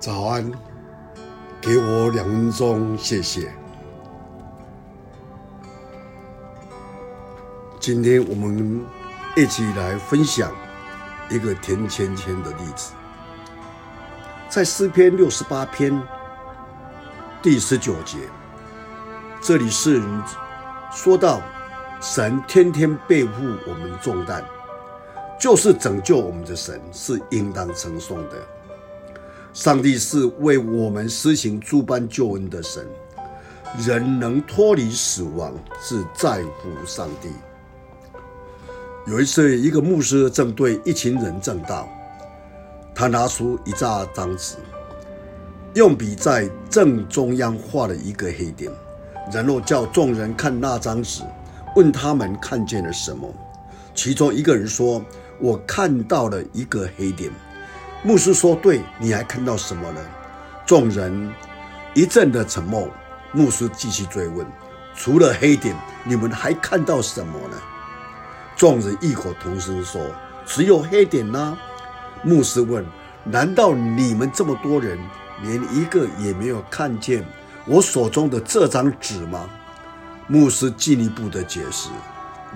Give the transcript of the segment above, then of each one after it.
早安，给我两分钟，谢谢。今天我们一起来分享一个田谦谦的例子，在诗篇六十八篇第十九节，这里是说到神天天背负我们重担，就是拯救我们的神，是应当称颂的。上帝是为我们施行诸般救恩的神，人能脱离死亡是在乎上帝。有一次，一个牧师正对一群人讲道，他拿出一张张纸，用笔在正中央画了一个黑点，然后叫众人看那张纸，问他们看见了什么。其中一个人说：“我看到了一个黑点。”牧师说：“对，你还看到什么呢？”众人一阵的沉默。牧师继续追问：“除了黑点，你们还看到什么呢？”众人异口同声说：“只有黑点呢。”牧师问：“难道你们这么多人，连一个也没有看见我手中的这张纸吗？”牧师进一步的解释：“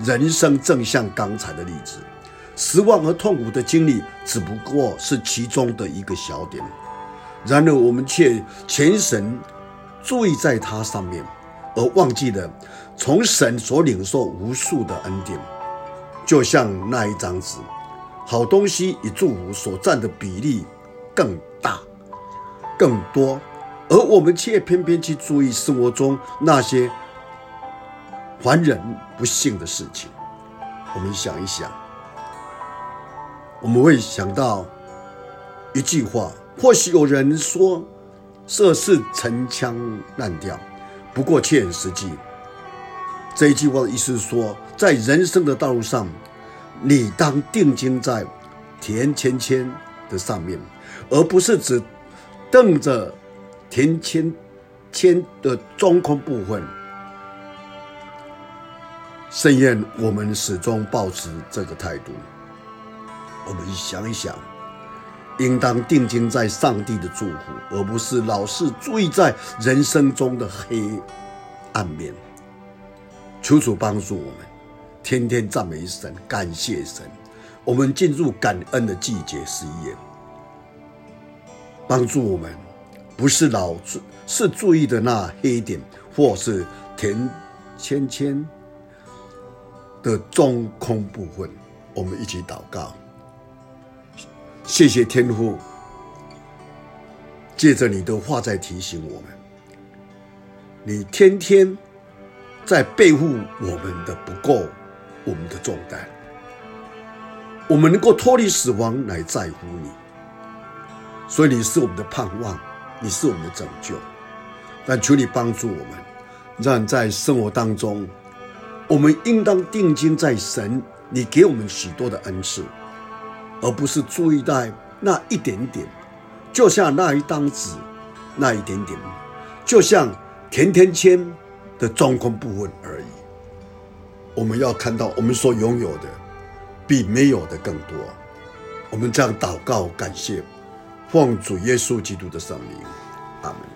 人生正像刚才的例子。”失望和痛苦的经历只不过是其中的一个小点，然而我们却全神注意在它上面，而忘记了从神所领受无数的恩典。就像那一张纸，好东西与祝福所占的比例更大、更多，而我们却偏偏去注意生活中那些烦人不幸的事情。我们想一想。我们会想到一句话，或许有人说这是陈腔滥调，不过却很实际。这一句话的意思是说，在人生的道路上，你当定睛在田谦谦的上面，而不是只瞪着田谦谦的中空部分。盛宴我们始终保持这个态度。我们想一想，应当定睛在上帝的祝福，而不是老是注意在人生中的黑暗面。求主帮助我们，天天赞美神，感谢神。我们进入感恩的季节十一月，帮助我们，不是老是注意的那黑点，或是田谦谦的中空部分。我们一起祷告。谢谢天父，借着你的话在提醒我们，你天天在背负我们的不够，我们的重担。我们能够脱离死亡来在乎你，所以你是我们的盼望，你是我们的拯救。但求你帮助我们，让在生活当中，我们应当定睛在神，你给我们许多的恩赐。而不是注意到那一点点，就像那一张纸，那一点点，就像甜甜圈的中空部分而已。我们要看到我们所拥有的比没有的更多。我们这样祷告，感谢，奉主耶稣基督的圣名，阿门。